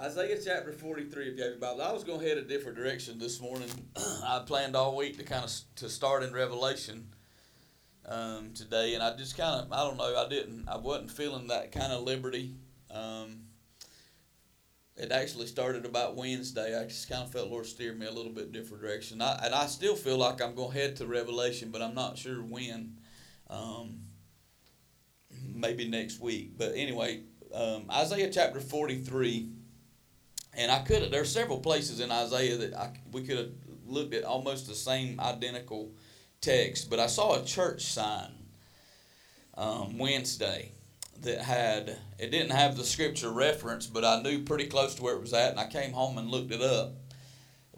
Isaiah chapter 43, if you have your Bible. I was going to head a different direction this morning. I planned all week to kind of to start in Revelation um, today, and I just kind of, I don't know, I didn't, I wasn't feeling that kind of liberty. Um, it actually started about Wednesday. I just kind of felt Lord steer me a little bit different direction. I, and I still feel like I'm going to head to Revelation, but I'm not sure when. Um, maybe next week. But anyway, um, Isaiah chapter 43 and I could have. There are several places in Isaiah that I, we could have looked at almost the same identical text, but I saw a church sign um, Wednesday that had it didn't have the scripture reference, but I knew pretty close to where it was at, and I came home and looked it up.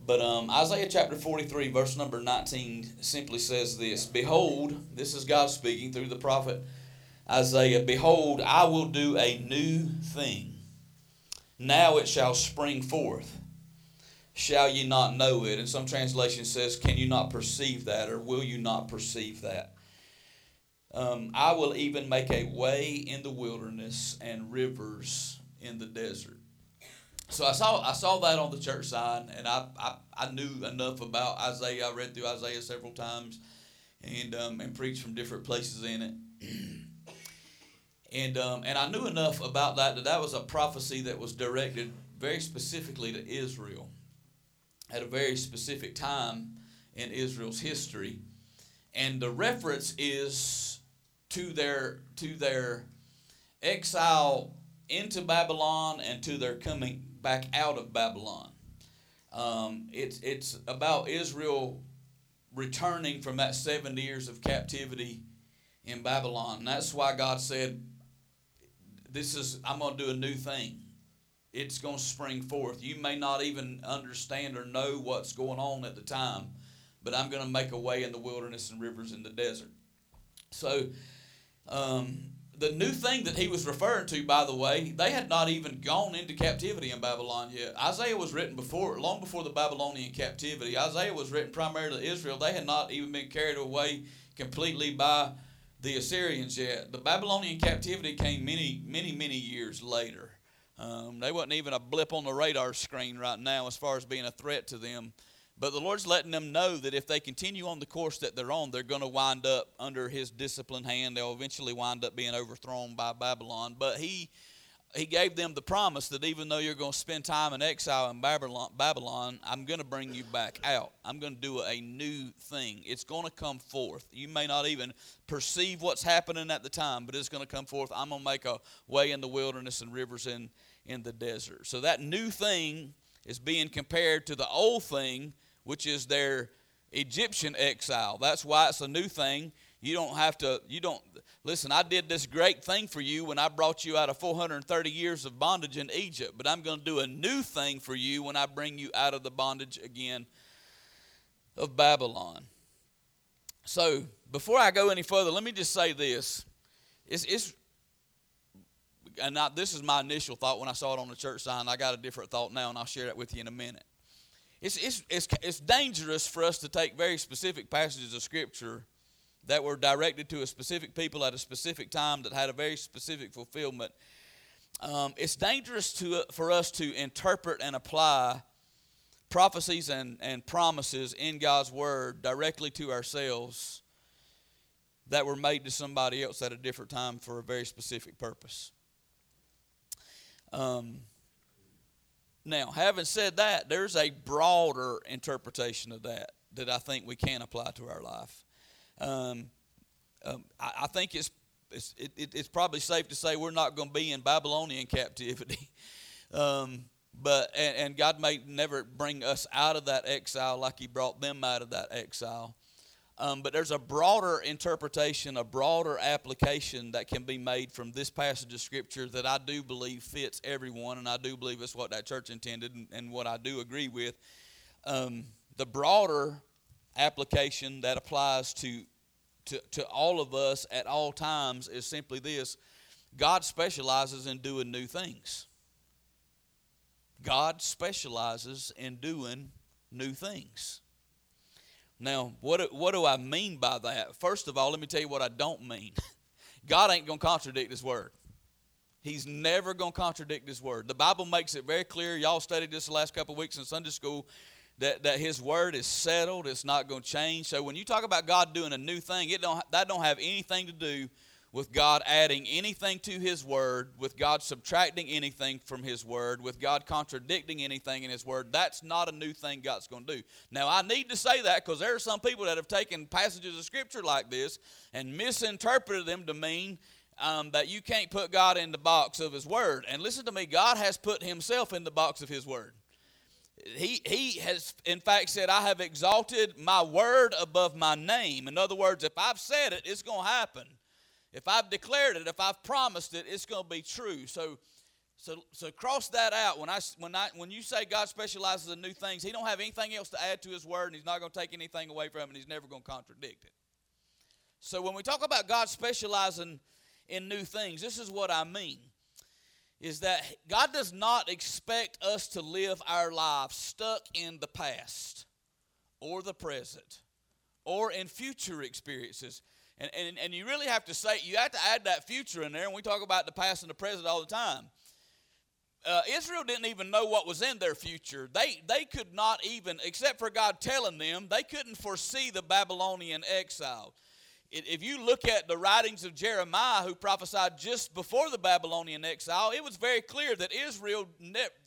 But um, Isaiah chapter 43, verse number 19, simply says this Behold, this is God speaking through the prophet Isaiah, Behold, I will do a new thing. Now it shall spring forth. Shall ye not know it? And some translation says, Can you not perceive that? Or will you not perceive that? Um, I will even make a way in the wilderness and rivers in the desert. So I saw I saw that on the church sign, and I, I, I knew enough about Isaiah. I read through Isaiah several times, and um, and preached from different places in it. And, um, and I knew enough about that that that was a prophecy that was directed very specifically to Israel at a very specific time in Israel's history. And the reference is to their, to their exile into Babylon and to their coming back out of Babylon. Um, it's, it's about Israel returning from that 70 years of captivity in Babylon. And that's why God said, this is I'm going to do a new thing. It's going to spring forth. You may not even understand or know what's going on at the time, but I'm going to make a way in the wilderness and rivers in the desert. So, um, the new thing that he was referring to, by the way, they had not even gone into captivity in Babylon yet. Isaiah was written before, long before the Babylonian captivity. Isaiah was written primarily to Israel. They had not even been carried away completely by the Assyrians yet. The Babylonian captivity came many, many, many years later. Um, they wasn't even a blip on the radar screen right now as far as being a threat to them. But the Lord's letting them know that if they continue on the course that they're on, they're going to wind up under His disciplined hand. They'll eventually wind up being overthrown by Babylon. But He he gave them the promise that even though you're going to spend time in exile in Babylon, Babylon I'm going to bring you back out. I'm going to do a new thing. It's going to come forth. You may not even perceive what's happening at the time, but it's going to come forth. I'm going to make a way in the wilderness and rivers in, in the desert. So that new thing is being compared to the old thing, which is their Egyptian exile. That's why it's a new thing. You don't have to, you don't, listen, I did this great thing for you when I brought you out of 430 years of bondage in Egypt, but I'm going to do a new thing for you when I bring you out of the bondage again of Babylon. So, before I go any further, let me just say this. It's, it's and not, this is my initial thought when I saw it on the church sign. I got a different thought now, and I'll share that with you in a minute. It's, it's, it's, it's dangerous for us to take very specific passages of Scripture that were directed to a specific people at a specific time that had a very specific fulfillment. Um, it's dangerous to, for us to interpret and apply prophecies and, and promises in God's Word directly to ourselves that were made to somebody else at a different time for a very specific purpose. Um, now, having said that, there's a broader interpretation of that that I think we can apply to our life. Um, um, I, I, think it's it's, it, it's probably safe to say we're not going to be in Babylonian captivity. um, but and, and, God may never bring us out of that exile like He brought them out of that exile. Um, but there's a broader interpretation, a broader application that can be made from this passage of Scripture that I do believe fits everyone, and I do believe it's what that church intended, and, and what I do agree with. Um, the broader application that applies to to, to all of us at all times is simply this God specializes in doing new things. God specializes in doing new things. Now, what, what do I mean by that? First of all, let me tell you what I don't mean. God ain't going to contradict His word. He's never going to contradict His word. The Bible makes it very clear. Y'all studied this the last couple weeks in Sunday school that, that His word is settled. It's not going to change. So when you talk about God doing a new thing, it don't, that don't have anything to do with God adding anything to His Word, with God subtracting anything from His Word, with God contradicting anything in His Word. That's not a new thing God's going to do. Now, I need to say that because there are some people that have taken passages of Scripture like this and misinterpreted them to mean um, that you can't put God in the box of His Word. And listen to me, God has put Himself in the box of His Word. He, he has, in fact, said, I have exalted my word above my name. In other words, if I've said it, it's going to happen. If I've declared it, if I've promised it, it's going to be true. So, so, so cross that out. When I, when I, when you say God specializes in new things, He don't have anything else to add to His word, and He's not going to take anything away from it, and He's never going to contradict it. So when we talk about God specializing in new things, this is what I mean. Is that God does not expect us to live our lives stuck in the past or the present or in future experiences. And, and, and you really have to say, you have to add that future in there, and we talk about the past and the present all the time. Uh, Israel didn't even know what was in their future. They, they could not even, except for God telling them, they couldn't foresee the Babylonian exile. If you look at the writings of Jeremiah, who prophesied just before the Babylonian exile, it was very clear that Israel,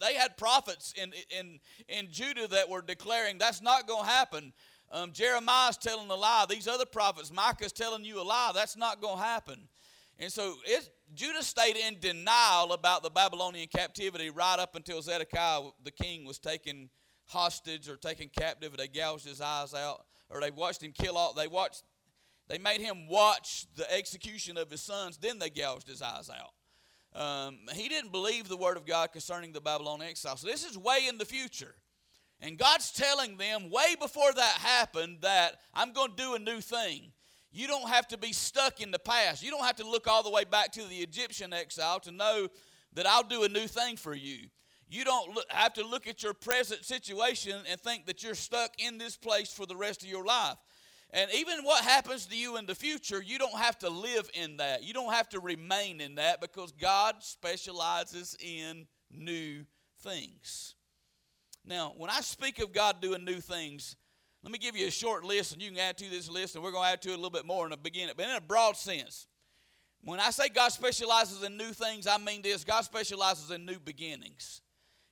they had prophets in, in, in Judah that were declaring that's not going to happen. Um, Jeremiah's telling a lie. These other prophets, Micah's telling you a lie. That's not going to happen. And so it, Judah stayed in denial about the Babylonian captivity right up until Zedekiah, the king, was taken hostage or taken captive. They gouged his eyes out, or they watched him kill all. They watched. They made him watch the execution of his sons. Then they gouged his eyes out. Um, he didn't believe the word of God concerning the Babylonian exile. So this is way in the future. And God's telling them way before that happened that I'm going to do a new thing. You don't have to be stuck in the past. You don't have to look all the way back to the Egyptian exile to know that I'll do a new thing for you. You don't have to look at your present situation and think that you're stuck in this place for the rest of your life. And even what happens to you in the future, you don't have to live in that. You don't have to remain in that because God specializes in new things. Now, when I speak of God doing new things, let me give you a short list, and you can add to this list, and we're going to add to it a little bit more in the beginning. But in a broad sense, when I say God specializes in new things, I mean this God specializes in new beginnings.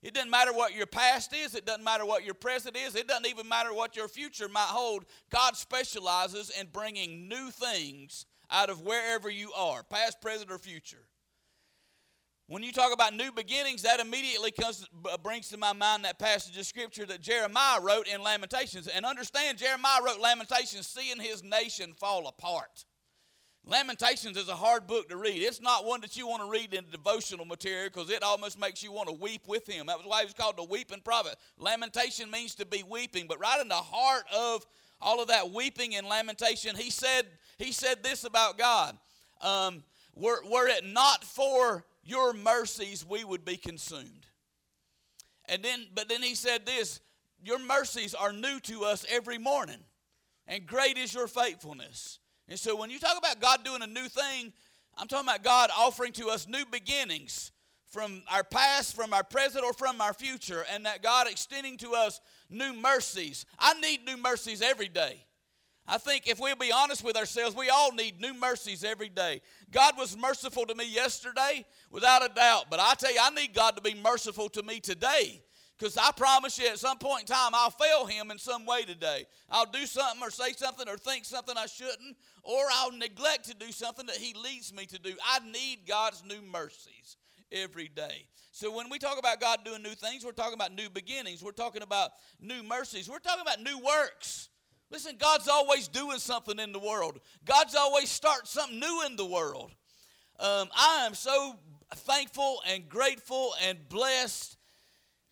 It doesn't matter what your past is, it doesn't matter what your present is, it doesn't even matter what your future might hold. God specializes in bringing new things out of wherever you are, past, present, or future. When you talk about new beginnings, that immediately comes, brings to my mind that passage of scripture that Jeremiah wrote in Lamentations. And understand, Jeremiah wrote Lamentations seeing his nation fall apart. Lamentations is a hard book to read. It's not one that you want to read in devotional material because it almost makes you want to weep with him. That was why he was called the weeping prophet. Lamentation means to be weeping, but right in the heart of all of that weeping and lamentation, he said, he said this about God. Um, were, were it not for your mercies we would be consumed. And then, but then he said this Your mercies are new to us every morning, and great is your faithfulness. And so when you talk about God doing a new thing, I'm talking about God offering to us new beginnings from our past, from our present, or from our future, and that God extending to us new mercies. I need new mercies every day. I think if we'll be honest with ourselves, we all need new mercies every day. God was merciful to me yesterday, without a doubt. But I tell you, I need God to be merciful to me today. Because I promise you, at some point in time, I'll fail Him in some way today. I'll do something or say something or think something I shouldn't, or I'll neglect to do something that He leads me to do. I need God's new mercies every day. So when we talk about God doing new things, we're talking about new beginnings. We're talking about new mercies. We're talking about new works. Listen, God's always doing something in the world. God's always starting something new in the world. Um, I am so thankful and grateful and blessed.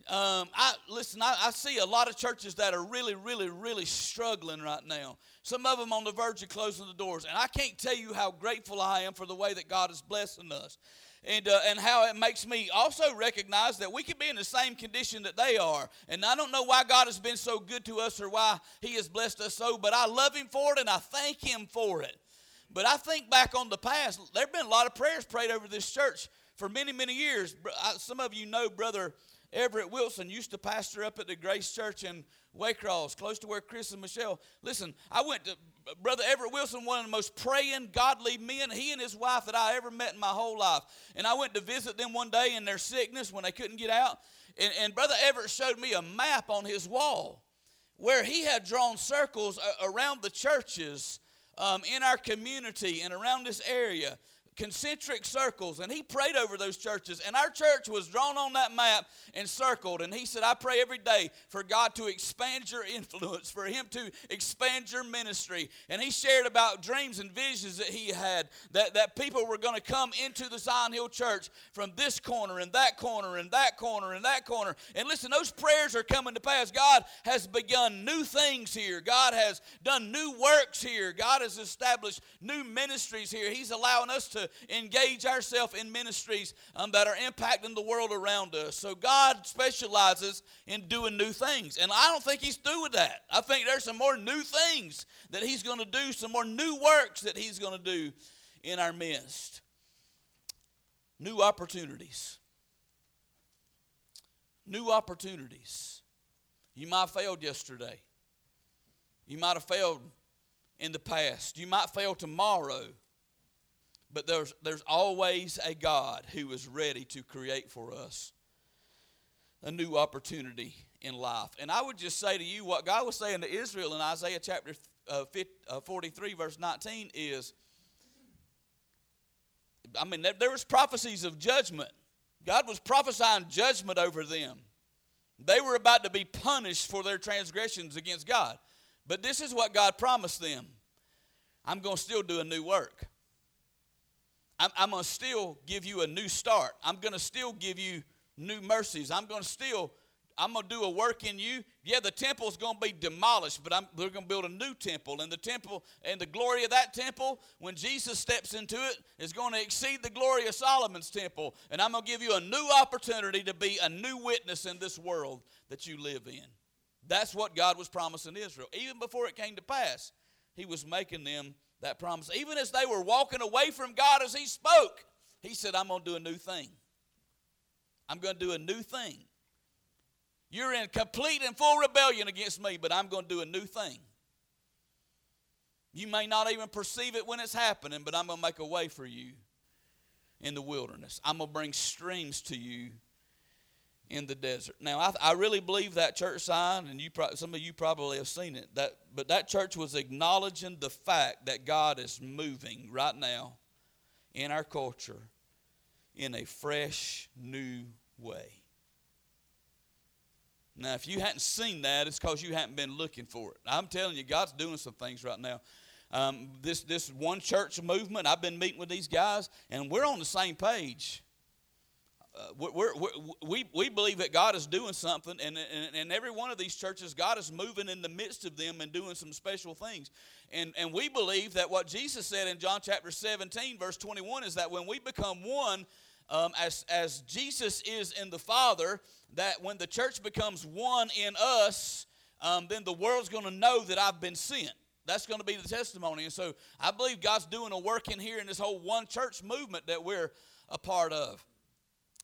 Um, I listen. I, I, see a lot of churches that are really, really, really struggling right now. Some of them on the verge of closing the doors, and I can't tell you how grateful I am for the way that God is blessing us and, uh, and how it makes me also recognize that we could be in the same condition that they are. And I don't know why God has been so good to us or why He has blessed us so, but I love Him for it and I thank Him for it. But I think back on the past, there have been a lot of prayers prayed over this church for many, many years. Some of you know Brother Everett Wilson used to pastor up at the Grace Church in Waycross, close to where Chris and Michelle. Listen, I went to Brother Everett Wilson, one of the most praying, godly men, he and his wife that I ever met in my whole life. And I went to visit them one day in their sickness when they couldn't get out. And, and Brother Everett showed me a map on his wall where he had drawn circles around the churches um, in our community and around this area concentric circles and he prayed over those churches and our church was drawn on that map and circled and he said i pray every day for god to expand your influence for him to expand your ministry. And he shared about dreams and visions that he had that, that people were going to come into the zion hill church from this corner and that corner and that corner and that corner. And listen those prayers are coming to pass. God has begun new things here. God has done new works here. God has established new ministries here. He's allowing us to engage ourselves in ministries um, that are impacting the world around us. So God specializes in doing new things. And I don't think He's through with that. I think there's some more new things that He's going to do, some more new works that He's going to do in our midst. New opportunities. New opportunities. You might have failed yesterday. You might have failed in the past. You might fail tomorrow. But there's, there's always a God who is ready to create for us a new opportunity in life. And I would just say to you what God was saying to Israel in Isaiah chapter uh, 50, uh, 43, verse 19 is I mean, there was prophecies of judgment. God was prophesying judgment over them. They were about to be punished for their transgressions against God. But this is what God promised them I'm going to still do a new work. I'm, I'm going to still give you a new start. I'm going to still give you new mercies. I'm going to still, I'm going to do a work in you. Yeah, the temple's going to be demolished, but I'm, we're going to build a new temple. And the temple, and the glory of that temple, when Jesus steps into it, is going to exceed the glory of Solomon's temple. And I'm going to give you a new opportunity to be a new witness in this world that you live in. That's what God was promising Israel. Even before it came to pass, He was making them that promise. Even as they were walking away from God as He spoke, He said, I'm going to do a new thing. I'm going to do a new thing. You're in complete and full rebellion against me, but I'm going to do a new thing. You may not even perceive it when it's happening, but I'm going to make a way for you in the wilderness. I'm going to bring streams to you in the desert. Now, I, I really believe that church sign, and you pro- some of you probably have seen it. That, but that church was acknowledging the fact that God is moving right now in our culture in a fresh, new way. Now, if you hadn't seen that, it's because you hadn't been looking for it. I'm telling you, God's doing some things right now. Um, this this one church movement, I've been meeting with these guys, and we're on the same page we're, we're, we we, believe that God is doing something, and, and, and every one of these churches, God is moving in the midst of them and doing some special things. And, and we believe that what Jesus said in John chapter 17, verse 21, is that when we become one, um, as, as Jesus is in the Father, that when the church becomes one in us, um, then the world's going to know that I've been sent. That's going to be the testimony. And so I believe God's doing a work in here in this whole one church movement that we're a part of.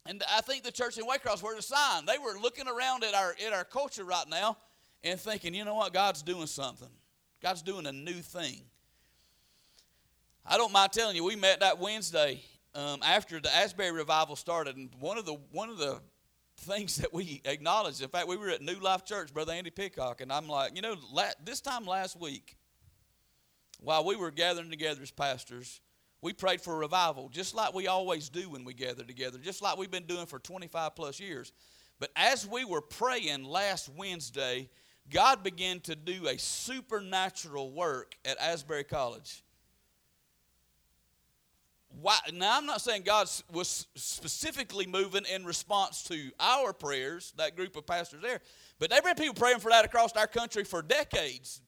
And I think the church in Waycross were a sign. They were looking around at our at our culture right now and thinking, you know what, God's doing something. God's doing a new thing. I don't mind telling you, we met that Wednesday um, after the Asbury revival started, and one of the one of the things that we acknowledged. In fact, we were at New Life Church, Brother Andy Pickhock, and I'm like, you know, la- this time last week, while we were gathering together as pastors, we prayed for revival, just like we always do when we gather together, just like we've been doing for 25 plus years. But as we were praying last Wednesday, God began to do a supernatural work at Asbury College. Why, now, I'm not saying God was specifically moving in response to our prayers, that group of pastors there, but they've been people praying for that across our country for decades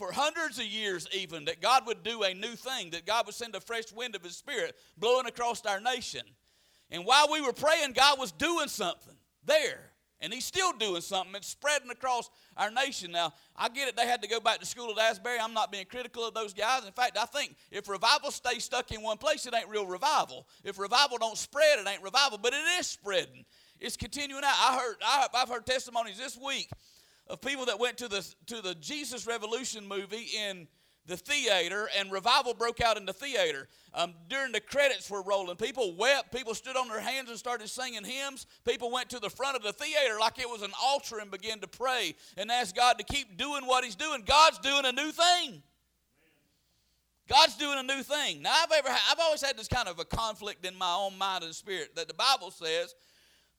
for hundreds of years, even, that God would do a new thing, that God would send a fresh wind of His Spirit blowing across our nation. And while we were praying, God was doing something there. And he's still doing something. It's spreading across our nation. Now, I get it. They had to go back to school at Asbury. I'm not being critical of those guys. In fact, I think if revival stays stuck in one place, it ain't real revival. If revival don't spread, it ain't revival. But it is spreading. It's continuing out. I heard. I, I've heard testimonies this week of people that went to the to the Jesus Revolution movie in the theater, and revival broke out in the theater. Um, during the credits were rolling, people wept. People stood on their hands and started singing hymns. People went to the front of the theater like it was an altar and began to pray and ask God to keep doing what He's doing. God's doing a new thing. God's doing a new thing. Now, I've ever, I've always had this kind of a conflict in my own mind and spirit that the Bible says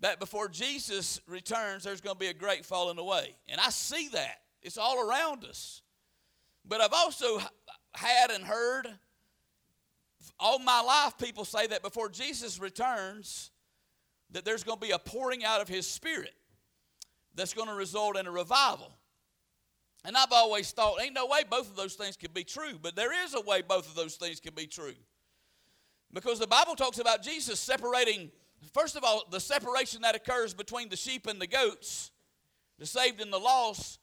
that before Jesus returns, there's going to be a great falling away, and I see that. It's all around us. But I've also had and heard all my life people say that before Jesus returns, that there's going to be a pouring out of his spirit that's going to result in a revival. And I've always thought, ain't no way both of those things could be true, but there is a way both of those things can be true. Because the Bible talks about Jesus separating, first of all, the separation that occurs between the sheep and the goats, the saved and the lost,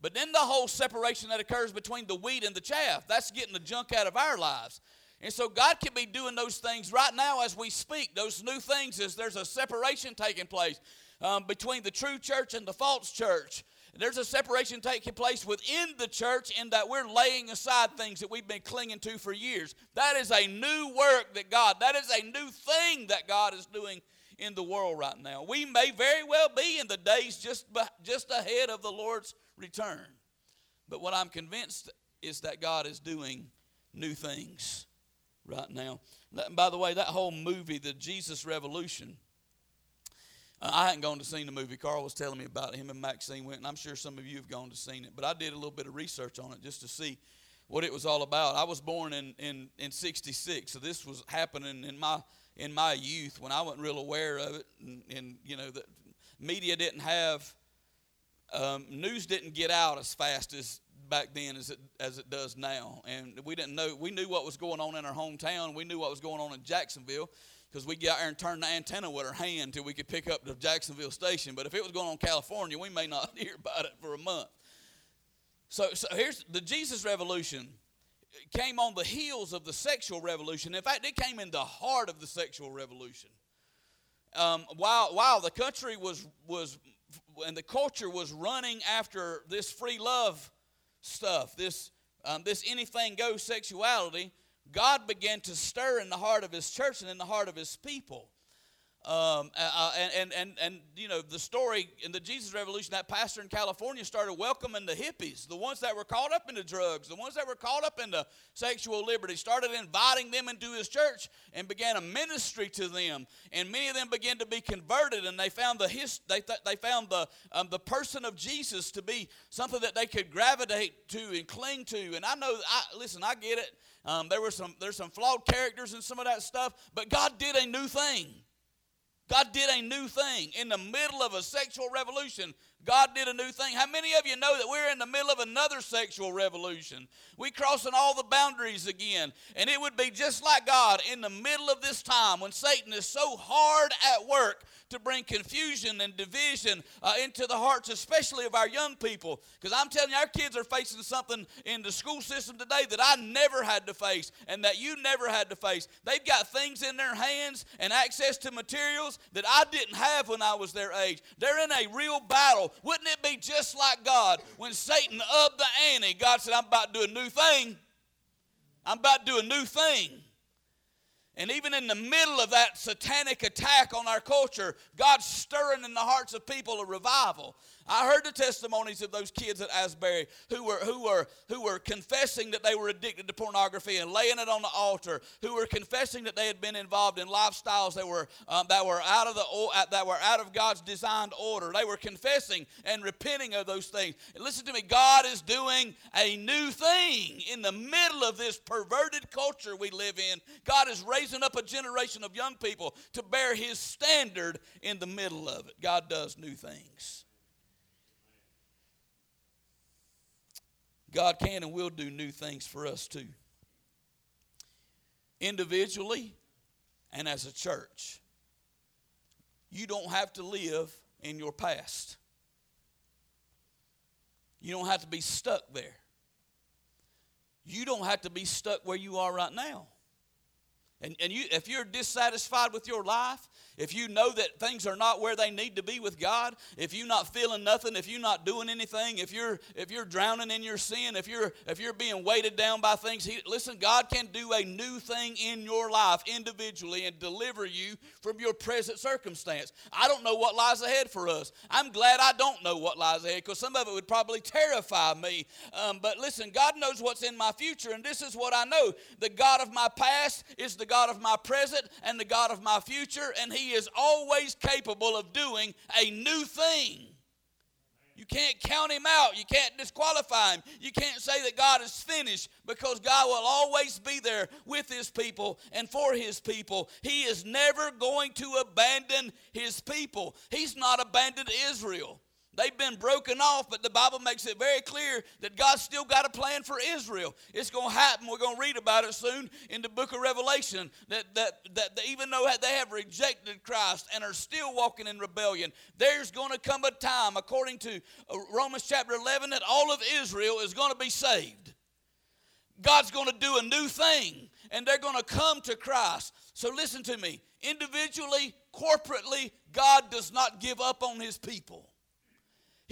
but then the whole separation that occurs between the wheat and the chaff, that's getting the junk out of our lives. And so God can be doing those things right now as we speak. Those new things is there's a separation taking place um, between the true church and the false church. There's a separation taking place within the church in that we're laying aside things that we've been clinging to for years. That is a new work that God, that is a new thing that God is doing in the world right now. We may very well be in the days just, just ahead of the Lord's return. But what I'm convinced is that God is doing new things right now. By the way, that whole movie, the Jesus Revolution, I hadn't gone to see the movie. Carl was telling me about it. Him and Maxine went, and I'm sure some of you have gone to see it. But I did a little bit of research on it just to see what it was all about. I was born in, in, in 66, so this was happening in my in my youth when I wasn't real aware of it. And, and you know, the media didn't have um, news didn't get out as fast as back then as it as it does now, and we didn't know. We knew what was going on in our hometown. We knew what was going on in Jacksonville because we got there and turned the antenna with our hand until we could pick up the Jacksonville station. But if it was going on California, we may not hear about it for a month. So, so here's the Jesus Revolution came on the heels of the sexual revolution. In fact, it came in the heart of the sexual revolution. Um, while while the country was was and the culture was running after this free love stuff, this, um, this anything goes sexuality, God began to stir in the heart of His church and in the heart of His people. Um, uh, and, and, and, and, you know, the story in the Jesus Revolution, that pastor in California started welcoming the hippies, the ones that were caught up in the drugs, the ones that were caught up in the sexual liberty, started inviting them into his church and began a ministry to them. And many of them began to be converted, and they found the, his, they, th- they found the, um, the person of Jesus to be something that they could gravitate to and cling to. And I know, I, listen, I get it. Um, there were some, there's some flawed characters and some of that stuff, but God did a new thing. God did a new thing in the middle of a sexual revolution. God did a new thing. How many of you know that we're in the middle of another sexual revolution? We crossing all the boundaries again. And it would be just like God in the middle of this time when Satan is so hard at work to bring confusion and division uh, into the hearts, especially of our young people. Because I'm telling you, our kids are facing something in the school system today that I never had to face and that you never had to face. They've got things in their hands and access to materials that I didn't have when I was their age. They're in a real battle. Wouldn't it be just like God when Satan upped the ante? God said, I'm about to do a new thing. I'm about to do a new thing. And even in the middle of that satanic attack on our culture, God's stirring in the hearts of people a revival. I heard the testimonies of those kids at Asbury who were, who, were, who were confessing that they were addicted to pornography and laying it on the altar, who were confessing that they had been involved in lifestyles that were, um, that were, out, of the, that were out of God's designed order. They were confessing and repenting of those things. And listen to me, God is doing a new thing in the middle of this perverted culture we live in. God is raising up a generation of young people to bear His standard in the middle of it. God does new things. God can and will do new things for us too. Individually and as a church. You don't have to live in your past. You don't have to be stuck there. You don't have to be stuck where you are right now. And, and you, if you're dissatisfied with your life, if you know that things are not where they need to be with God, if you're not feeling nothing, if you're not doing anything, if you're if you're drowning in your sin, if you're if you're being weighted down by things, he, listen, God can do a new thing in your life individually and deliver you from your present circumstance. I don't know what lies ahead for us. I'm glad I don't know what lies ahead because some of it would probably terrify me. Um, but listen, God knows what's in my future, and this is what I know: the God of my past is the God of my present and the God of my future, and He is always capable of doing a new thing. You can't count him out. You can't disqualify him. You can't say that God is finished because God will always be there with his people and for his people. He is never going to abandon his people. He's not abandoned Israel. They've been broken off, but the Bible makes it very clear that God's still got a plan for Israel. It's going to happen. We're going to read about it soon in the book of Revelation. That, that, that even though they have rejected Christ and are still walking in rebellion, there's going to come a time, according to uh, Romans chapter 11, that all of Israel is going to be saved. God's going to do a new thing, and they're going to come to Christ. So listen to me. Individually, corporately, God does not give up on his people.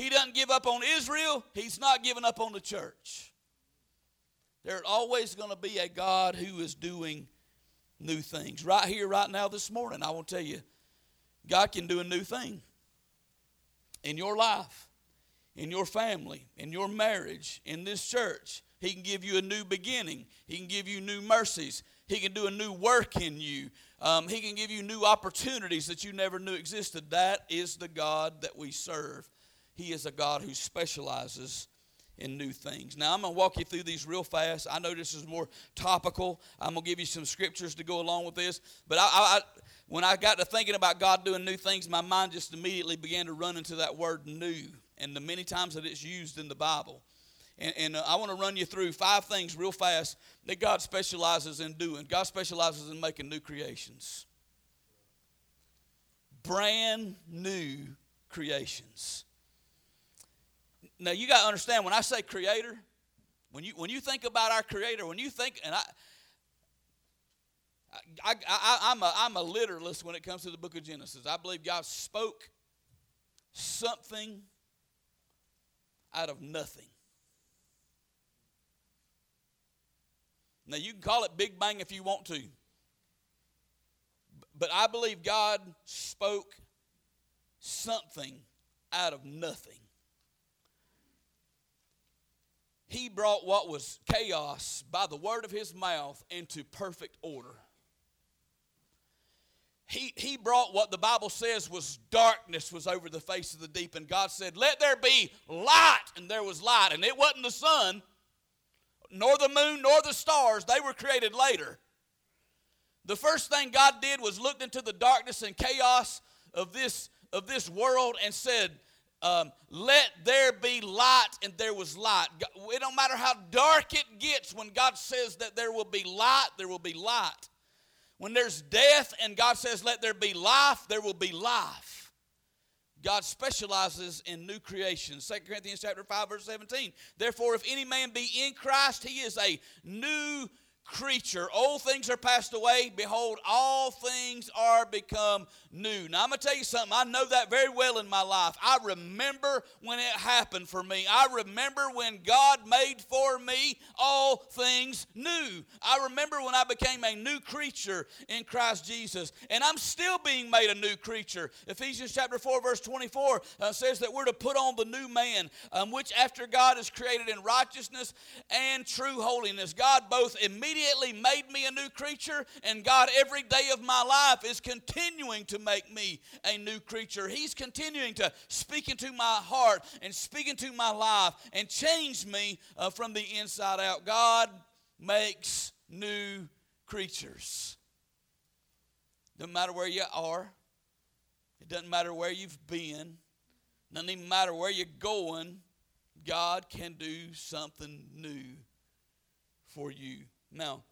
He doesn't give up on Israel, He's not giving up on the church. There's always going to be a God who is doing new things. Right here, right now, this morning, I to tell you, God can do a new thing in your life, in your family, in your marriage, in this church. He can give you a new beginning. He can give you new mercies. He can do a new work in you. Um, he can give you new opportunities that you never knew existed. That is the God that we serve. He is a God who specializes in new things. Now, I'm going to walk you through these real fast. I know this is more topical. I'm going to give you some scriptures to go along with this. But I, I, when I got to thinking about God doing new things, my mind just immediately began to run into that word new and the many times that it's used in the Bible. And, and uh, I want to run you through five things real fast that God specializes in doing. God specializes in making new creations, brand new creations. Now you got to understand when I say creator, when you when you think about our creator, when you think and I I, I, am a, I'm a literalist when it comes to the book of Genesis. I believe God spoke something out of nothing. Now, you can call it Big Bang if you want to, but I believe God spoke something out of nothing he brought what was chaos by the word of his mouth into perfect order. He, he brought what the Bible says was darkness was over the face of the deep, and God said, Let there be light, and there was light. And it wasn't the sun, nor the moon, nor the stars, they were created later. The first thing God did was looked into the darkness and chaos of this, of this world and said, um, let there be light, and there was light. It don't matter how dark it gets, when God says that there will be light, there will be light. When there's death and God says, let there be life, there will be life. God specializes in new creations. 2 Corinthians chapter 5, verse 17. Therefore, if any man be in Christ, he is a new creature. Old things are passed away. Behold, all things are become new. Now, I'm going to tell you something. I know that very well in my life. I remember when it happened for me. I remember when God made for me all things new. I remember when I became a new creature in Christ Jesus. And I'm still being made a new creature. Ephesians chapter 4, verse 24 uh, says that we're to put on the new man, um, which after God is created in righteousness and true holiness. God both immediately immediately made me a new creature, and God, every day of my life, is continuing to make me a new creature. He's continuing to speak into my heart and speak into my life and change me uh, from the inside out. God makes new creatures. Doesn't matter where you are, it doesn't matter where you've been, doesn't even matter where you're going. God can do something new for you. Now,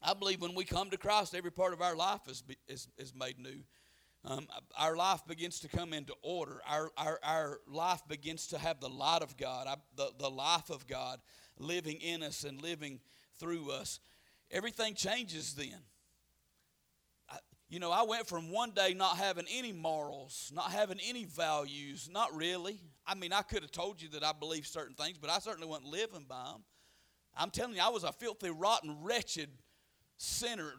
I believe when we come to Christ, every part of our life is, is, is made new. um, our life begins to come into order. Our, our, our life begins to have the light of God, the, the life of God living in us and living through us. Everything changes then. I, you know, I went from one day not having any morals, not having any values, not really. I mean, I could have told you that I believe certain things, but I certainly wasn't living by them. I'm telling you, I was a filthy, rotten, wretched sinner.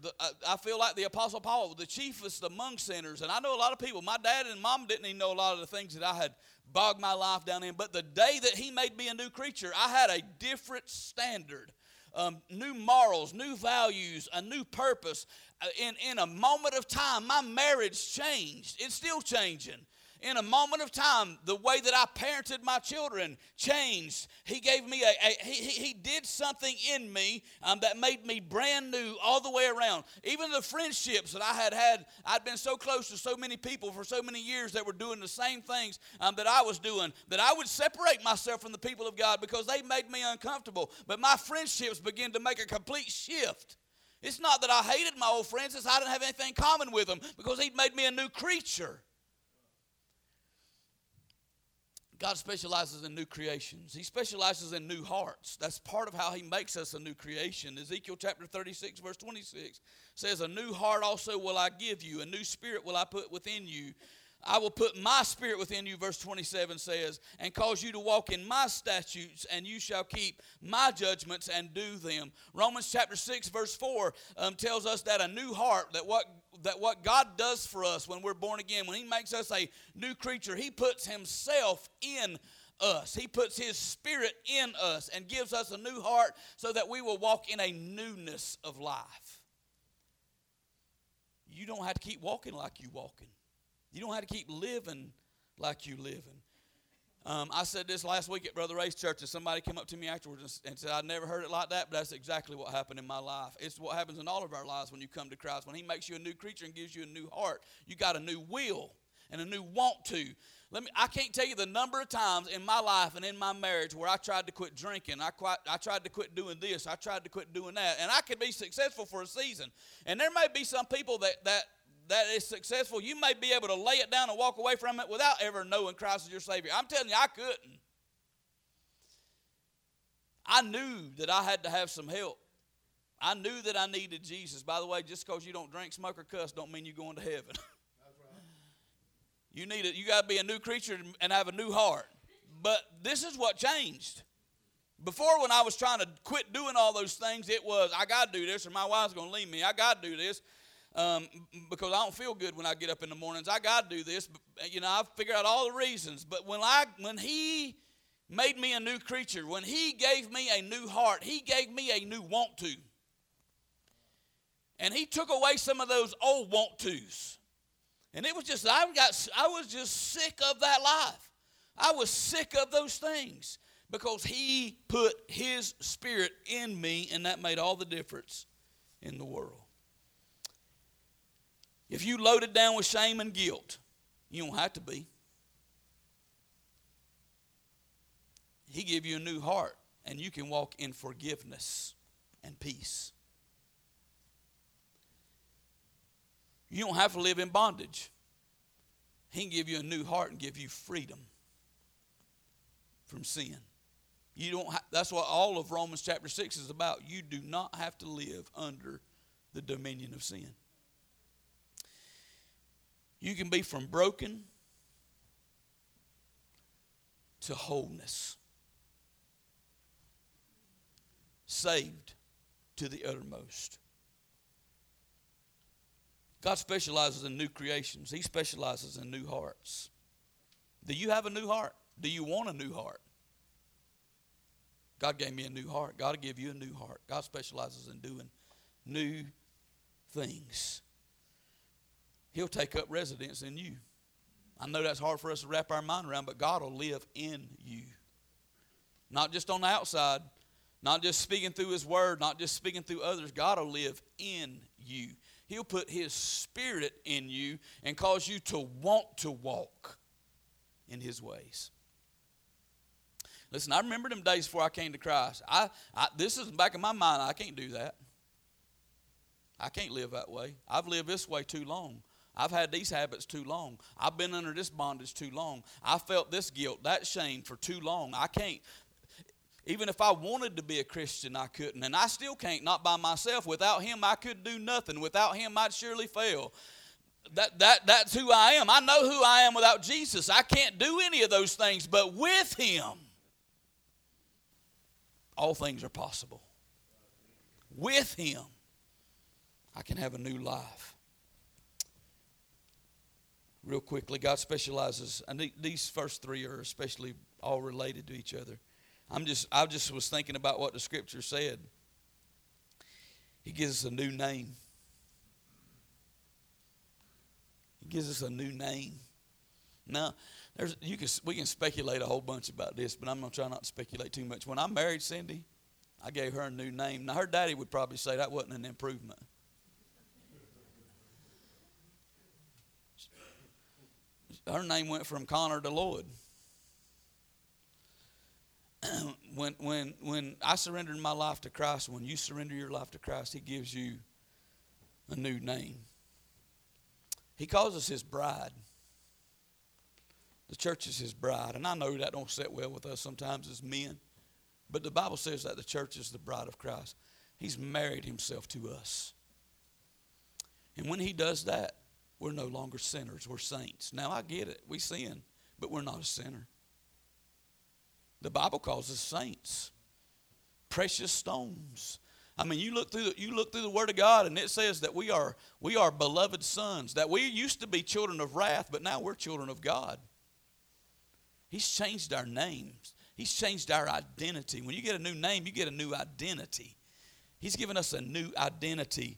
I feel like the Apostle Paul, the chiefest among sinners. And I know a lot of people, my dad and mom didn't even know a lot of the things that I had bogged my life down in. But the day that he made me a new creature, I had a different standard. Um, new morals, new values, a new purpose. Uh, in, in a moment of time, my marriage changed. It's still changing in a moment of time, the way that I parented my children changed. He gave me a, a he, he did something in me um, that made me brand new all the way around. Even the friendships that I had had, I'd been so close to so many people for so many years that were doing the same things um, that I was doing, that I would separate myself from the people of God because they made me uncomfortable. But my friendships began to make a complete shift. It's not that I hated my old friends, it's I didn't have anything in common with them because He'd made me a new creature. God specializes in new creations. He specializes in new hearts. That's part of how He makes us a new creation. Ezekiel chapter 36, verse 26 says, A new heart also will I give you, a new spirit will I put within you. I will put my spirit within you, verse 27 says, and cause you to walk in my statutes, and you shall keep my judgments and do them. Romans chapter 6, verse 4 um, tells us that a new heart, that what, that what God does for us when we're born again, when He makes us a new creature, He puts Himself in us. He puts His Spirit in us and gives us a new heart so that we will walk in a newness of life. You don't have to keep walking like you walking. You don't have to keep living like you living. Um, I said this last week at Brother Ray's church, and somebody came up to me afterwards and said, I never heard it like that, but that's exactly what happened in my life. It's what happens in all of our lives when you come to Christ. When He makes you a new creature and gives you a new heart, you got a new will and a new want to. Let me, I can't tell you the number of times in my life and in my marriage where I tried to quit drinking. I, quite, I tried to quit doing this. I tried to quit doing that. And I could be successful for a season. And there may be some people that, that that is successful, you may be able to lay it down and walk away from it without ever knowing Christ as your Savior. I'm telling you, I couldn't. I knew that I had to have some help. I knew that I needed Jesus. By the way, just because you don't drink, smoke, or cuss don't mean you're going to heaven. You need it. You got to be a new creature and have a new heart. But this is what changed. Before, when I was trying to quit doing all those things, it was I got to do this, or my wife's going to leave me. I got to do this um, because I don't feel good when I get up in the mornings. I got to do this. But, you know, I've figured out all the reasons. But when I when He made me a new creature, when He gave me a new heart, He gave me a new want to. And He took away some of those old want tos. And it was just I got I was just sick of that life. I was sick of those things because He put His Spirit in me, and that made all the difference in the world. If you loaded down with shame and guilt, you don't have to be. He give you a new heart, and you can walk in forgiveness and peace. You don't have to live in bondage. He can give you a new heart and give you freedom from sin. You don't ha- that's what all of Romans chapter 6 is about. You do not have to live under the dominion of sin. You can be from broken to wholeness, saved to the uttermost. God specializes in new creations, He specializes in new hearts. Do you have a new heart? Do you want a new heart? God gave me a new heart. God will give you a new heart. God specializes in doing new things. He'll take up residence in you. I know that's hard for us to wrap our mind around, but God will live in you. Not just on the outside, not just speaking through His Word, not just speaking through others. God will live in you. He'll put His Spirit in you and cause you to want to walk in His ways. Listen, I remember them days before I came to Christ. I, I, this is back in my mind. I can't do that. I can't live that way. I've lived this way too long. I've had these habits too long. I've been under this bondage too long. I felt this guilt, that shame for too long. I can't. Even if I wanted to be a Christian, I couldn't. And I still can't, not by myself. Without Him, I could do nothing. Without Him, I'd surely fail. That, that, that's who I am. I know who I am without Jesus. I can't do any of those things, but with Him, all things are possible. With Him, I can have a new life. Real quickly, God specializes, and these first three are especially all related to each other. I'm just, I just was thinking about what the scripture said. He gives us a new name. He gives us a new name. Now, there's, you can, we can speculate a whole bunch about this, but I'm going to try not to speculate too much. When I married Cindy, I gave her a new name. Now, her daddy would probably say that wasn't an improvement. Her name went from Connor to Lloyd. when, when, when I surrendered my life to Christ, when you surrender your life to Christ, He gives you a new name. He calls us His bride. The church is His bride. And I know that don't sit well with us sometimes as men, but the Bible says that the church is the bride of Christ. He's married Himself to us. And when He does that, we're no longer sinners, we're saints. Now, I get it. We sin, but we're not a sinner. The Bible calls us saints, precious stones. I mean, you look through the, you look through the Word of God, and it says that we are we are beloved sons. That we used to be children of wrath, but now we're children of God. He's changed our names. He's changed our identity. When you get a new name, you get a new identity. He's given us a new identity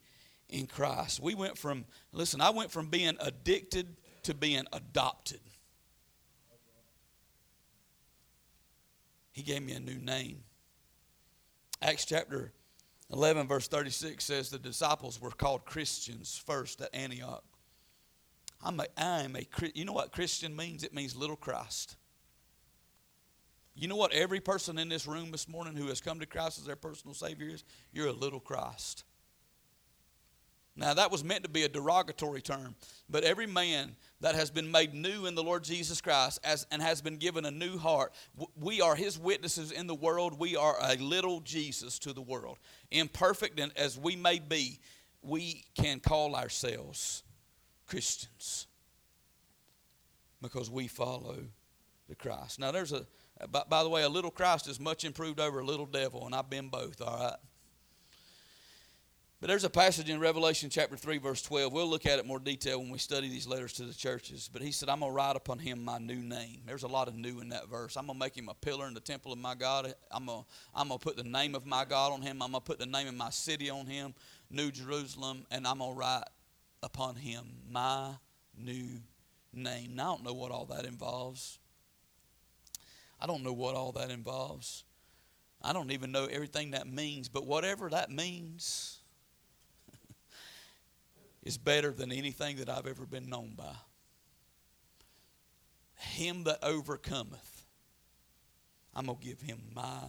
in Christ. We went from listen. I went from being addicted to being adopted. He gave me a new name. Acts chapter 11, verse 36 says the disciples were called Christians first at Antioch. I'm a, I am a, you know what Christian means? It means little Christ. You know what every person in this room this morning who has come to Christ as their personal Savior is? You're a little Christ. Now, that was meant to be a derogatory term, but every man that has been made new in the Lord Jesus Christ as, and has been given a new heart, we are his witnesses in the world. We are a little Jesus to the world. Imperfect as we may be, we can call ourselves Christians because we follow the Christ. Now, there's a, by, by the way, a little Christ is much improved over a little devil, and I've been both, all right? But there's a passage in Revelation chapter 3, verse 12. We'll look at it more detail when we study these letters to the churches. But he said, I'm going to write upon him my new name. There's a lot of new in that verse. I'm going to make him a pillar in the temple of my God. I'm going to, I'm going to put the name of my God on him. I'm going to put the name of my city on him, New Jerusalem. And I'm going to write upon him my new name. Now, I don't know what all that involves. I don't know what all that involves. I don't even know everything that means. But whatever that means, is better than anything that I've ever been known by. Him that overcometh, I'm going to give him my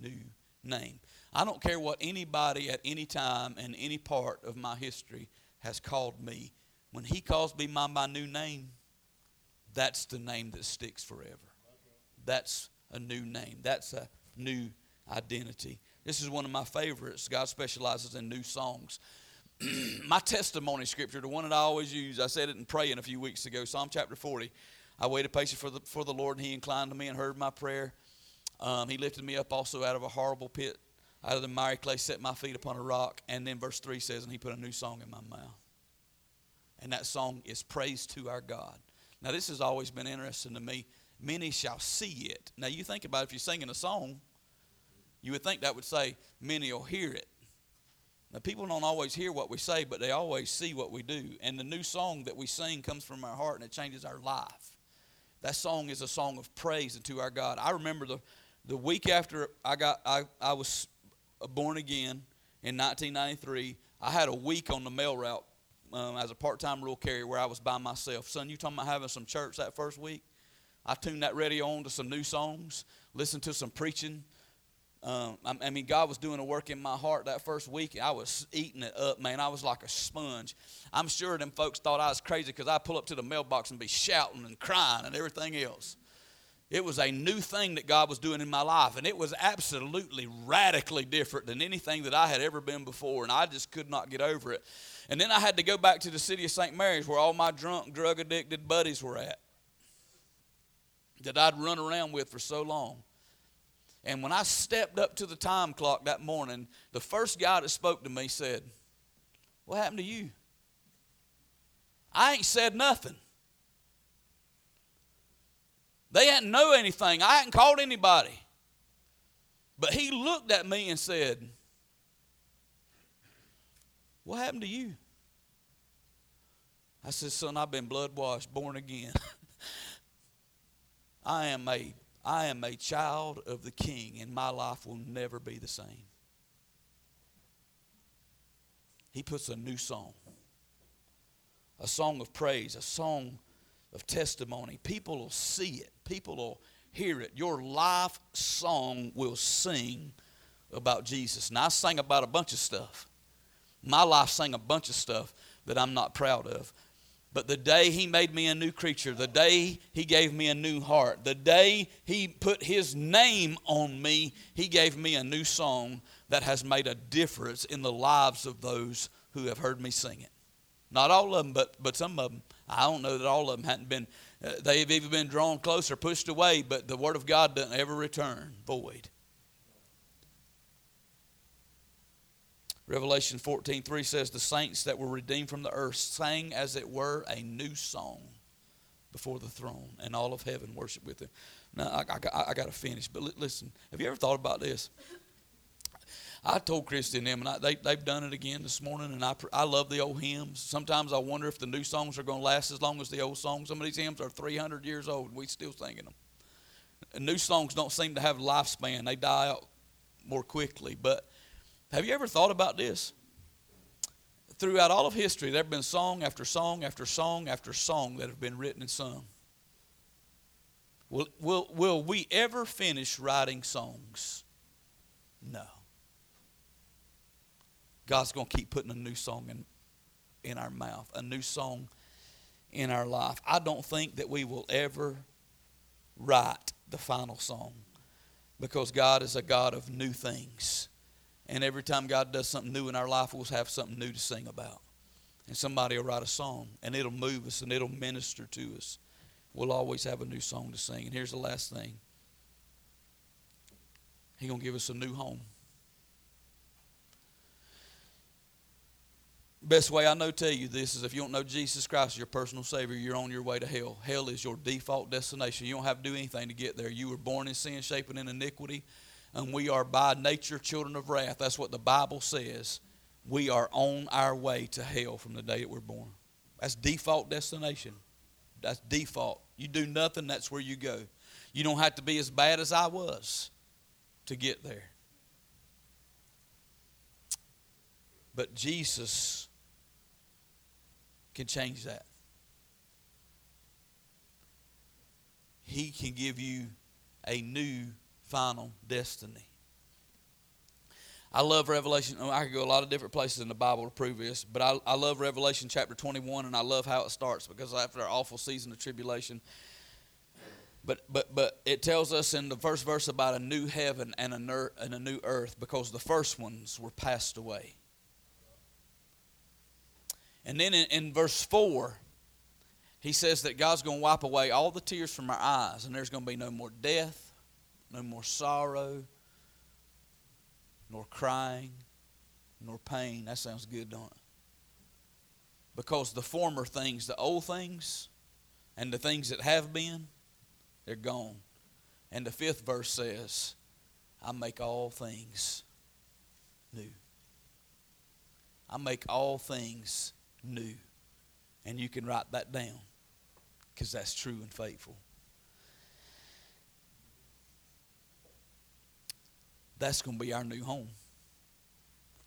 new name. I don't care what anybody at any time in any part of my history has called me. When he calls me by my new name, that's the name that sticks forever. That's a new name. That's a new identity. This is one of my favorites. God specializes in new songs. my testimony scripture, the one that I always use, I said it in praying a few weeks ago, Psalm chapter 40. I waited patiently for the, for the Lord, and He inclined to me and heard my prayer. Um, he lifted me up also out of a horrible pit, out of the miry clay, set my feet upon a rock. And then verse 3 says, And He put a new song in my mouth. And that song is praise to our God. Now, this has always been interesting to me. Many shall see it. Now, you think about it, if you're singing a song, you would think that would say, Many will hear it. Now, people don't always hear what we say, but they always see what we do. And the new song that we sing comes from our heart and it changes our life. That song is a song of praise unto our God. I remember the, the week after I, got, I, I was born again in 1993, I had a week on the mail route um, as a part time rural carrier where I was by myself. Son, you talking about having some church that first week? I tuned that radio on to some new songs, listened to some preaching Um, I, I mean, God was doing a work in my heart that first week. I was eating it up, man. I was like a sponge. I'm sure them folks thought I was crazy because I pull up to the mailbox and be shouting and crying and everything else. It was a new thing that God was doing in my life, and it was absolutely radically different than anything that I had ever been before, and I just could not get over it. And then I had to go back to the city of St. Mary's where all my drunk, drug addicted buddies were at that I'd run around with for so long. And when I stepped up to the time clock that morning, the first guy that spoke to me said, What happened to you? I ain't said nothing. They hadn't know anything. I hadn't called anybody. But he looked at me and said, What happened to you? I said, Son, I've been blood washed, born again. I am a I am a child of the king and my life will never be the same. He puts a new song. A song of praise, a song of testimony. People will see it. People will hear it. Your life song will sing about Jesus. And I sang about a bunch of stuff. My life sang a bunch of stuff that I'm not proud of. But the day He made me a new creature, the day He gave me a new heart, the day He put His name on me, He gave me a new song that has made a difference in the lives of those who have heard me sing it. Not all of them, but, but some of them. I don't know that all of them hadn't been, uh, they've even been drawn closer, pushed away, but the Word of God doesn't ever return void. Revelation 14 3 says, The saints that were redeemed from the earth sang as it were a new song before the throne, and all of heaven worshiped with them. Now, I, I, I got to finish, but listen, have you ever thought about this? I told Christy and them, and I, they, they've done it again this morning, and I, I love the old hymns. Sometimes I wonder if the new songs are going to last as long as the old songs. Some of these hymns are 300 years old, and we still singing them. And new songs don't seem to have lifespan, they die out more quickly. But have you ever thought about this? Throughout all of history, there have been song after song after song after song that have been written and sung. Will, will, will we ever finish writing songs? No. God's going to keep putting a new song in, in our mouth, a new song in our life. I don't think that we will ever write the final song because God is a God of new things. And every time God does something new in our life, we'll have something new to sing about. And somebody will write a song, and it'll move us and it'll minister to us. We'll always have a new song to sing. And here's the last thing He's going to give us a new home. Best way I know tell you this is if you don't know Jesus Christ as your personal Savior, you're on your way to hell. Hell is your default destination. You don't have to do anything to get there. You were born in sin, shaping in iniquity and we are by nature children of wrath. That's what the Bible says. We are on our way to hell from the day that we're born. That's default destination. That's default. You do nothing, that's where you go. You don't have to be as bad as I was to get there. But Jesus can change that. He can give you a new final destiny. I love Revelation. Oh, I could go a lot of different places in the Bible to prove this, but I, I love Revelation chapter 21, and I love how it starts because after our awful season of tribulation, but but but it tells us in the first verse about a new heaven and a, ner- and a new earth because the first ones were passed away. And then in, in verse 4, he says that God's going to wipe away all the tears from our eyes, and there's going to be no more death, no more sorrow, nor crying, nor pain. That sounds good, don't it? Because the former things, the old things, and the things that have been, they're gone. And the fifth verse says, I make all things new. I make all things new. And you can write that down because that's true and faithful. That's going to be our new home.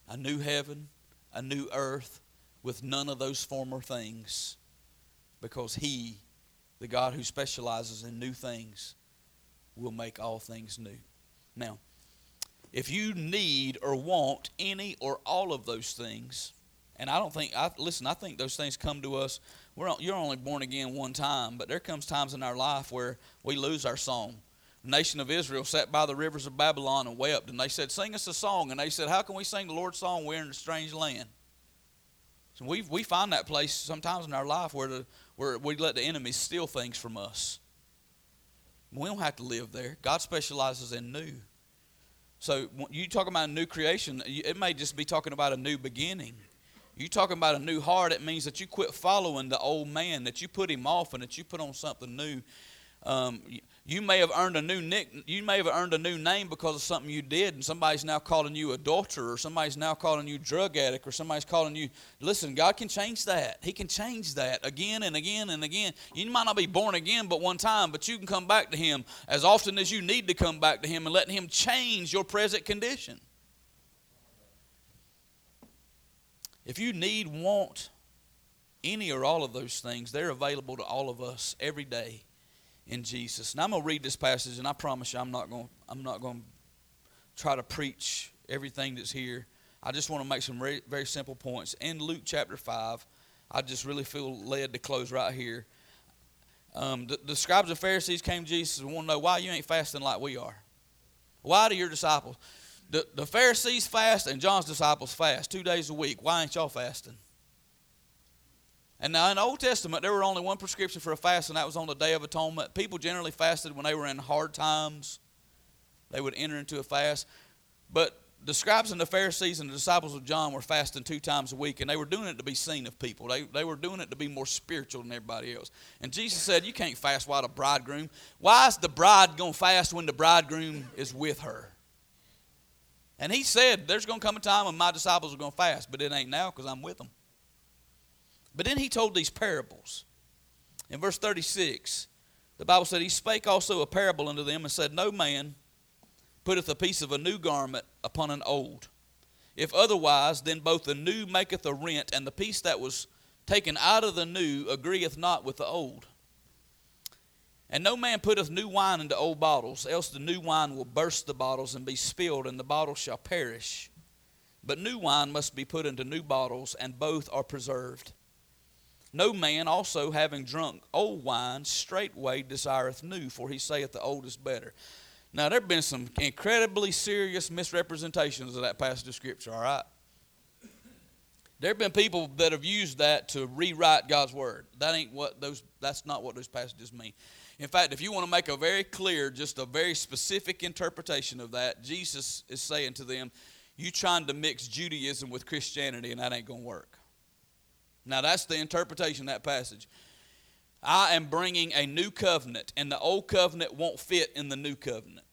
A new heaven, a new earth with none of those former things because He, the God who specializes in new things, will make all things new. Now, if you need or want any or all of those things, and I don't think, I, listen, I think those things come to us. We're, you're only born again one time, but there comes times in our life where we lose our song. Nation of Israel sat by the rivers of Babylon and wept, and they said, Sing us a song. And they said, How can we sing the Lord's song? We're in a strange land. So we, we find that place sometimes in our life where, the, where we let the enemy steal things from us. We don't have to live there. God specializes in new. So you talk about a new creation, it may just be talking about a new beginning. You talking about a new heart, it means that you quit following the old man, that you put him off, and that you put on something new. Um, you may have earned a new nick, you may have earned a new name because of something you did, and somebody's now calling you adulterer, or somebody's now calling you drug addict, or somebody's calling you. Listen, God can change that. He can change that again and again and again. You might not be born again but one time, but you can come back to Him as often as you need to come back to Him and let Him change your present condition. If you need, want any or all of those things, they're available to all of us every day in Jesus. And I'm going to read this passage, and I promise you, I'm not going. I'm not going to try to preach everything that's here. I just want to make some very, very simple points. In Luke chapter five, I just really feel led to close right here. Um, the, the scribes and Pharisees came to Jesus and want to know why you ain't fasting like we are. Why do your disciples? The, the Pharisees fast and John's disciples fast two days a week. Why ain't y'all fasting? And now in the Old Testament, there were only one prescription for a fast, and that was on the Day of Atonement. People generally fasted when they were in hard times. They would enter into a fast. But the scribes and the Pharisees and the disciples of John were fasting two times a week, and they were doing it to be seen of people. They, they were doing it to be more spiritual than everybody else. And Jesus said, You can't fast while the bridegroom. Why is the bride going to fast when the bridegroom is with her? And he said, There's going to come a time when my disciples are going to fast, but it ain't now because I'm with them. But then he told these parables. In verse 36, the Bible said, He spake also a parable unto them and said, No man putteth a piece of a new garment upon an old. If otherwise, then both the new maketh a rent, and the piece that was taken out of the new agreeth not with the old. And no man putteth new wine into old bottles, else the new wine will burst the bottles and be spilled, and the bottles shall perish. But new wine must be put into new bottles, and both are preserved. No man also having drunk old wine straightway desireth new, for he saith the old is better. Now there have been some incredibly serious misrepresentations of that passage of scripture, all right? There have been people that have used that to rewrite God's word. That ain't what those that's not what those passages mean. In fact, if you want to make a very clear, just a very specific interpretation of that, Jesus is saying to them, You trying to mix Judaism with Christianity, and that ain't gonna work. Now, that's the interpretation of that passage. I am bringing a new covenant, and the old covenant won't fit in the new covenant.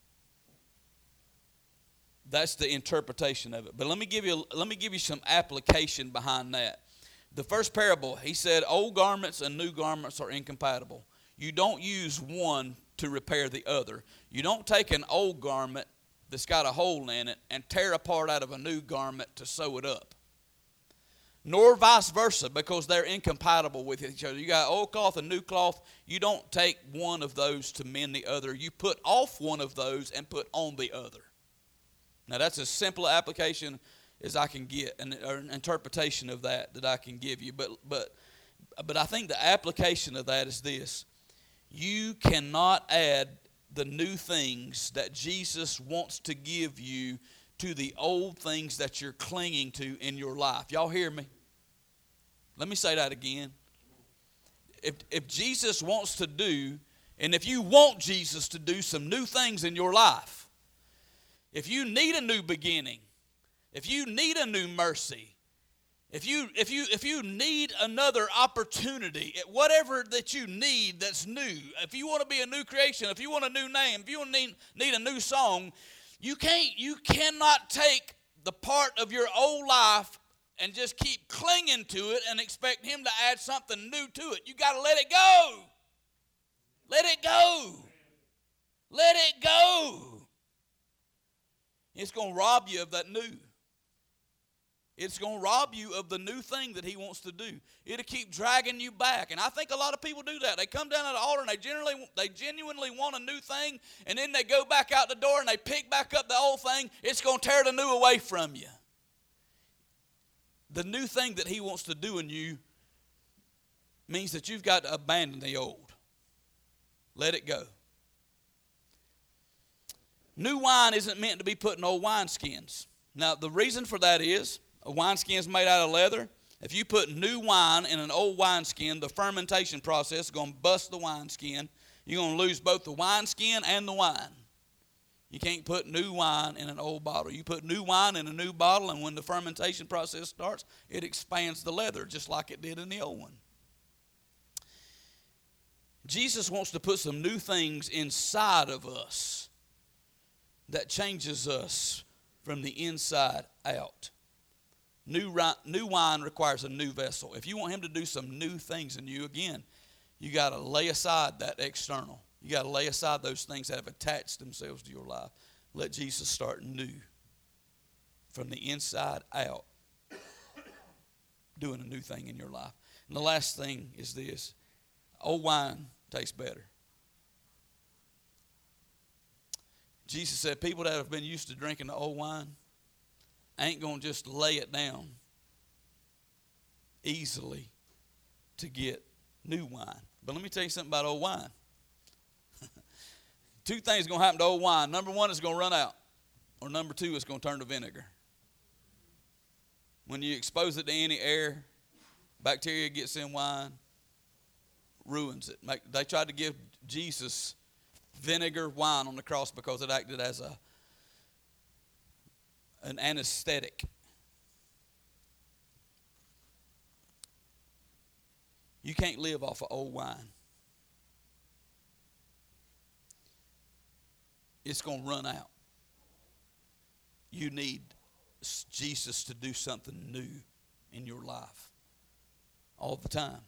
That's the interpretation of it. But let me give you let me give you some application behind that. The first parable, he said, old garments and new garments are incompatible. You don't use one to repair the other. You don't take an old garment that's got a hole in it and tear a part out of a new garment to sew it up nor vice versa because they're incompatible with each other. You got old cloth and new cloth. You don't take one of those to mend the other. You put off one of those and put on the other. Now that's as simple application as I can get, an, an interpretation of that that I can give you. But but but I think the application of that is this: you cannot add the new things that Jesus wants to give you to the old things that you're clinging to in your life. Y'all hear me? Let me say that again. If, if Jesus wants to do, and if you want Jesus to do some new things in your life, if you need a new beginning, if you need a new mercy, if you if you if you need another opportunity, eh, whatever that you need that's new, if you want to be a new creation, if you want a new name, if you need, need a new song, you can't you cannot take the part of your old life and just keep clinging to it and expect Him to add something new to it. You got to let it go. Let it go. Let it go. It's going to rob you of that new. It's going to rob you of the new thing that He wants to do. It'll keep dragging you back. And I think a lot of people do that. They come down to the altar and they generally they genuinely want a new thing, and then they go back out the door and they pick back up the old thing. It's going to tear the new away from you. The new thing that He wants to do in you means that you've got to abandon the old. Let it go. New wine isn't meant to be put in old wineskins. Now, the reason for that is a wineskin is made out of leather. If you put new wine in an old wineskin, the fermentation process is going to bust the wineskin. You're going to lose both the wineskin and the wine. You can't put new wine in an old bottle. You put new wine in a new bottle, and when the fermentation process starts, it expands the leather just like it did in the old one. Jesus wants to put some new things inside of us that changes us from the inside out. New, new wine requires a new vessel. If you want him to do some new things in you, again, you got to lay aside that external. You got to lay aside those things that have attached themselves to your life. Let Jesus start new from the inside out, doing a new thing in your life. And the last thing is this old wine tastes better. Jesus said, People that have been used to drinking the old wine, ain't going to just lay it down easily to get new wine. But let me tell you something about old wine. two things going to happen to old wine. Number one, it's going to run out. Or number two, it's going to turn to vinegar. When you expose it to any air, bacteria gets in wine, ruins it. They tried to give Jesus vinegar wine on the cross because it acted as a an anesthetic. You can't live off of old wine. It's going to run out. You need Jesus to do something new in your life all the time.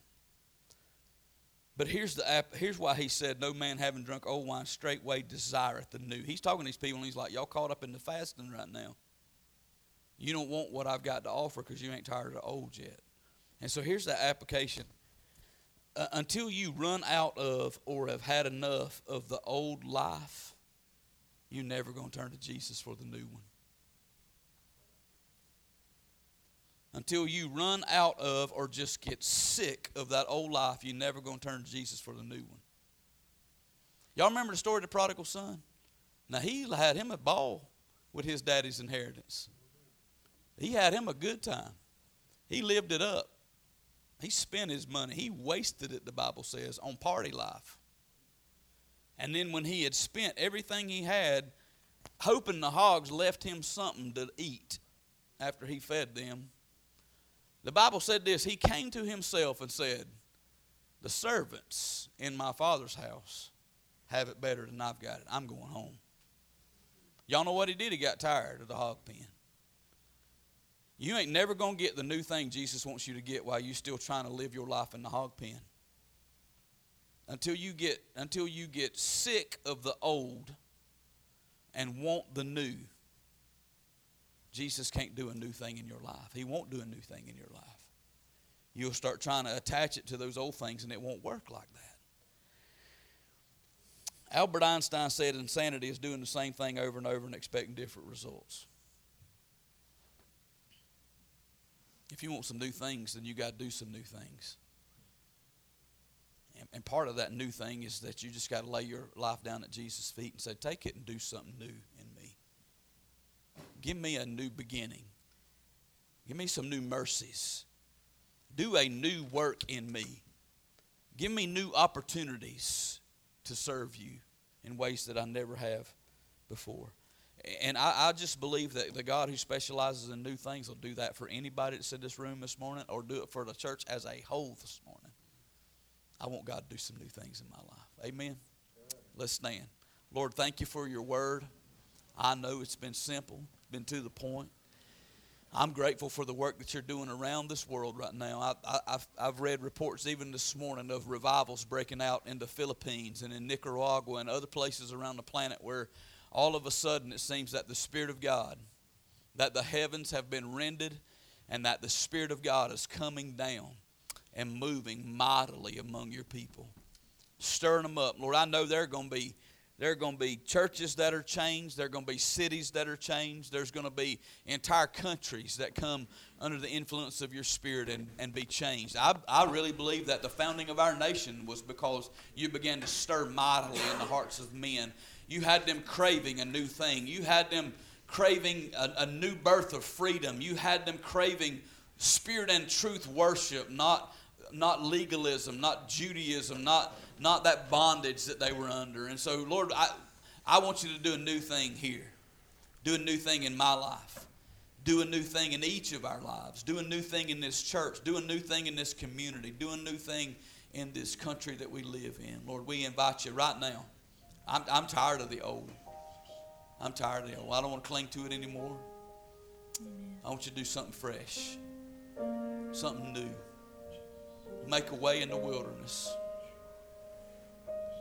But here's the here's why he said, "No man having drunk old wine straightway desireth the new." He's talking to these people, and he's like, "Y'all caught up in the fasting right now." You don't want what I've got to offer because you ain't tired of the old yet. And so here's the application. Uh, until you run out of or have had enough of the old life, you're never going to turn to Jesus for the new one. Until you run out of or just get sick of that old life, you're never going to turn to Jesus for the new one. Y'all remember the story of the prodigal son? Now, he had him a ball with his daddy's inheritance. He had him a good time. He lived it up. He spent his money. He wasted it, the Bible says, on party life. And then when he had spent everything he had, hoping the hogs left him something to eat after he fed them, the Bible said this He came to himself and said, The servants in my father's house have it better than I've got it. I'm going home. Y'all know what he did? He got tired of the hog pen. You ain't never going to get the new thing Jesus wants you to get while you're still trying to live your life in the hog pen. Until you get until you get sick of the old and want the new. Jesus can't do a new thing in your life. He won't do a new thing in your life. You'll start trying to attach it to those old things and it won't work like that. Albert Einstein said insanity is doing the same thing over and over and expecting different results. If you want some new things, then you got to do some new things. And, and part of that new thing is that you just got to lay your life down at Jesus' feet and say, Take it and do something new in me. Give me a new beginning. Give me some new mercies. Do a new work in me. Give me new opportunities to serve you in ways that I never have before. And I, I, just believe that the God who specializes in new things will do that for anybody that's in this room this morning or do it for the church as a whole this morning. I want God to do some new things in my life. Amen. Let's stand. Lord, thank you for your word. I know it's been simple, been to the point. I'm grateful for the work that you're doing around this world right now. I, have I've read reports even this morning of revivals breaking out in the Philippines and in Nicaragua and other places around the planet where all of a sudden it seems that the Spirit of God, that the heavens have been rended and that the Spirit of God is coming down and moving mightily among your people, stirring them up. Lord, I know there are going to be there are going to be churches that are changed. There are going to be cities that are changed. There's going to be entire countries that come under the influence of your spirit and, and be changed. I, I really believe that the founding of our nation was because you began to stir mightily in the hearts of men. You had them craving a new thing. You had them craving a, a new birth of freedom. You had them craving spirit and truth worship, not, not legalism, not Judaism, not not that bondage that they were under. And so, Lord, I, I want you to do a new thing here. Do a new thing in my life. Do a new thing in each of our lives. Do a new thing in this church. Do a new thing in this community. Do a new thing in this country that we live in. Lord, we invite you right now. I'm, I'm tired of the old. I'm tired of the old. I don't want to cling to it anymore. Amen. I want you to do something fresh, something new. Make a way in the wilderness.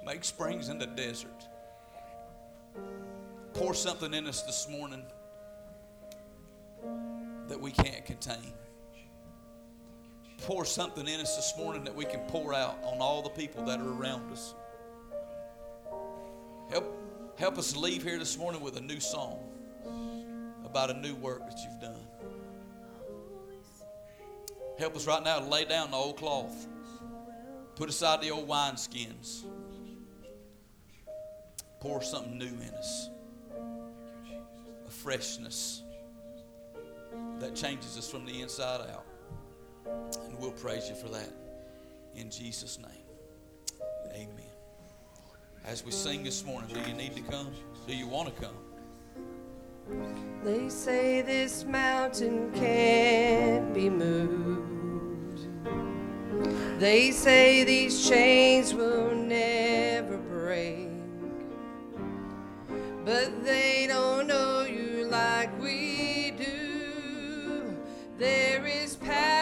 Make springs in the desert. Pour something in us this morning that we can't contain. Pour something in us this morning that we can pour out on all the people that are around us. Help, help us leave here this morning with a new song about a new work that you've done. Help us right now to lay down the old cloth, put aside the old wineskins pour something new in us a freshness that changes us from the inside out. And we'll praise you for that in Jesus' name. Amen. As we sing this morning, do you need to come? Do you want to come? They say this mountain can't be moved. They say these chains will never break. But they don't know you like we do. There is power.